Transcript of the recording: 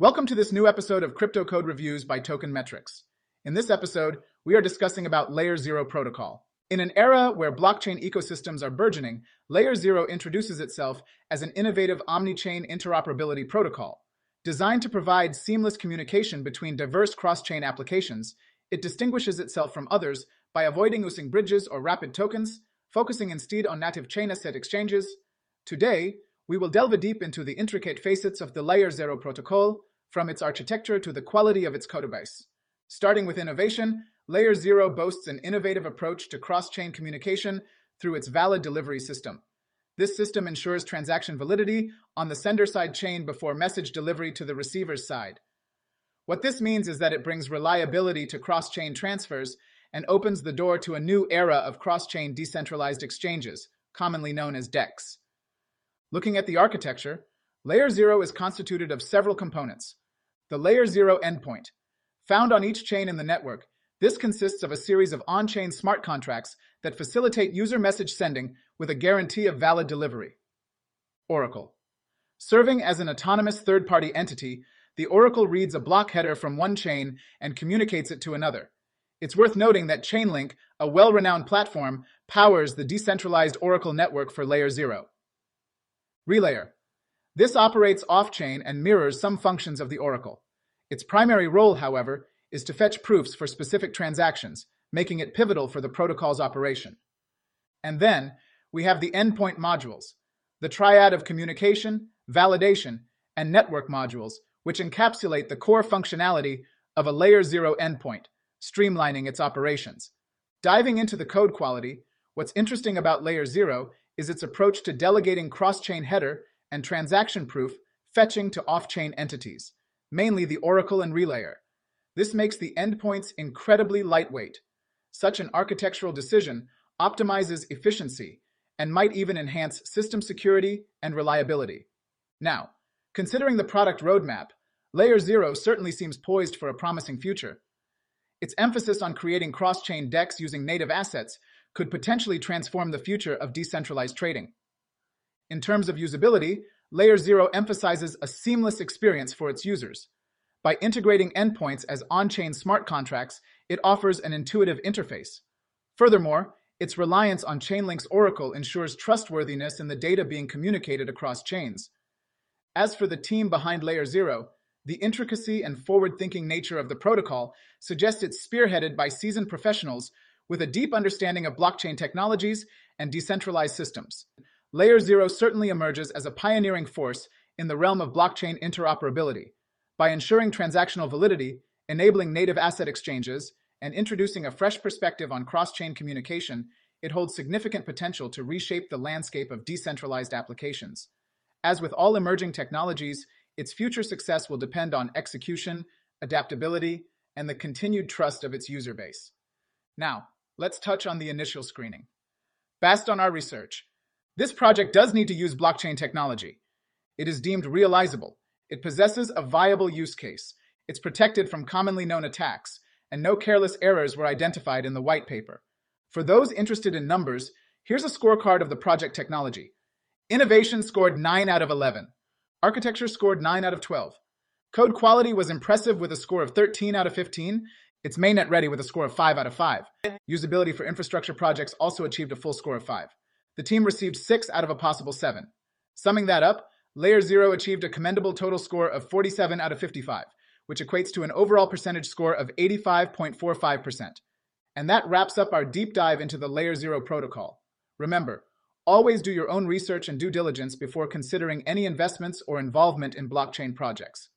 Welcome to this new episode of Crypto Code Reviews by Token Metrics. In this episode, we are discussing about Layer Zero protocol. In an era where blockchain ecosystems are burgeoning, Layer Zero introduces itself as an innovative omni-chain interoperability protocol. Designed to provide seamless communication between diverse cross-chain applications, it distinguishes itself from others by avoiding using bridges or wrapped tokens, focusing instead on native chain asset exchanges. Today, we will delve deep into the intricate facets of the Layer Zero protocol, from its architecture to the quality of its codebase. Starting with innovation, Layer Zero boasts an innovative approach to cross-chain communication through its valid delivery system. This system ensures transaction validity on the sender side chain before message delivery to the receiver's side. What this means is that it brings reliability to cross-chain transfers and opens the door to a new era of cross-chain decentralized exchanges, commonly known as DEX. Looking at the architecture, Layer 0 is constituted of several components. The Layer 0 endpoint. Found on each chain in the network, this consists of a series of on-chain smart contracts that facilitate user message sending with a guarantee of valid delivery. Oracle. Serving as an autonomous third-party entity, the Oracle reads a block header from one chain and communicates it to another. It's worth noting that Chainlink, a well-renowned platform, powers the decentralized Oracle network for Layer 0. Relayer. This operates off-chain and mirrors some functions of the Oracle. Its primary role, however, is to fetch proofs for specific transactions, making it pivotal for the protocol's operation. And then, we have the endpoint modules, the triad of communication, validation, and network modules, which encapsulate the core functionality of a Layer 0 endpoint, streamlining its operations. Diving into the code quality, what's interesting about Layer 0 is its approach to delegating cross-chain header and transaction proof fetching to off-chain entities, mainly the Oracle and Relayer. This makes the endpoints incredibly lightweight. Such an architectural decision optimizes efficiency and might even enhance system security and reliability. Now, considering the product roadmap, Layer 0 certainly seems poised for a promising future. Its emphasis on creating cross-chain DEX using native assets could potentially transform the future of decentralized trading. In terms of usability, Layer 0 emphasizes a seamless experience for its users. By integrating endpoints as on-chain smart contracts, it offers an intuitive interface. Furthermore, its reliance on Chainlink's Oracle ensures trustworthiness in the data being communicated across chains. As for the team behind Layer 0, the intricacy and forward-thinking nature of the protocol suggests it's spearheaded by seasoned professionals with a deep understanding of blockchain technologies and decentralized systems. Layer 0 certainly emerges as a pioneering force in the realm of blockchain interoperability by ensuring transactional validity, enabling native asset exchanges, and introducing a fresh perspective on cross-chain communication, it holds significant potential to reshape the landscape of decentralized applications. As with all emerging technologies, its future success will depend on execution, adaptability, and the continued trust of its user base. Now, let's touch on the initial screening. Based on our research, this project does need to use blockchain technology. It is deemed realizable. It possesses a viable use case. It's protected from commonly known attacks, and no careless errors were identified in the white paper. For those interested in numbers, here's a scorecard of the project technology. Innovation scored 9 out of 11. Architecture scored 9 out of 12. Code quality was impressive with a score of 13 out of 15. It's mainnet ready with a score of 5 out of 5. Usability for infrastructure projects also achieved a full score of 5. The team received 6 out of a possible 7. Summing that up, Layer 0 achieved a commendable total score of 47 out of 55, which equates to an overall percentage score of 85.45%. And that wraps up our deep dive into the Layer 0 protocol. Remember, always do your own research and due diligence before considering any investments or involvement in blockchain projects.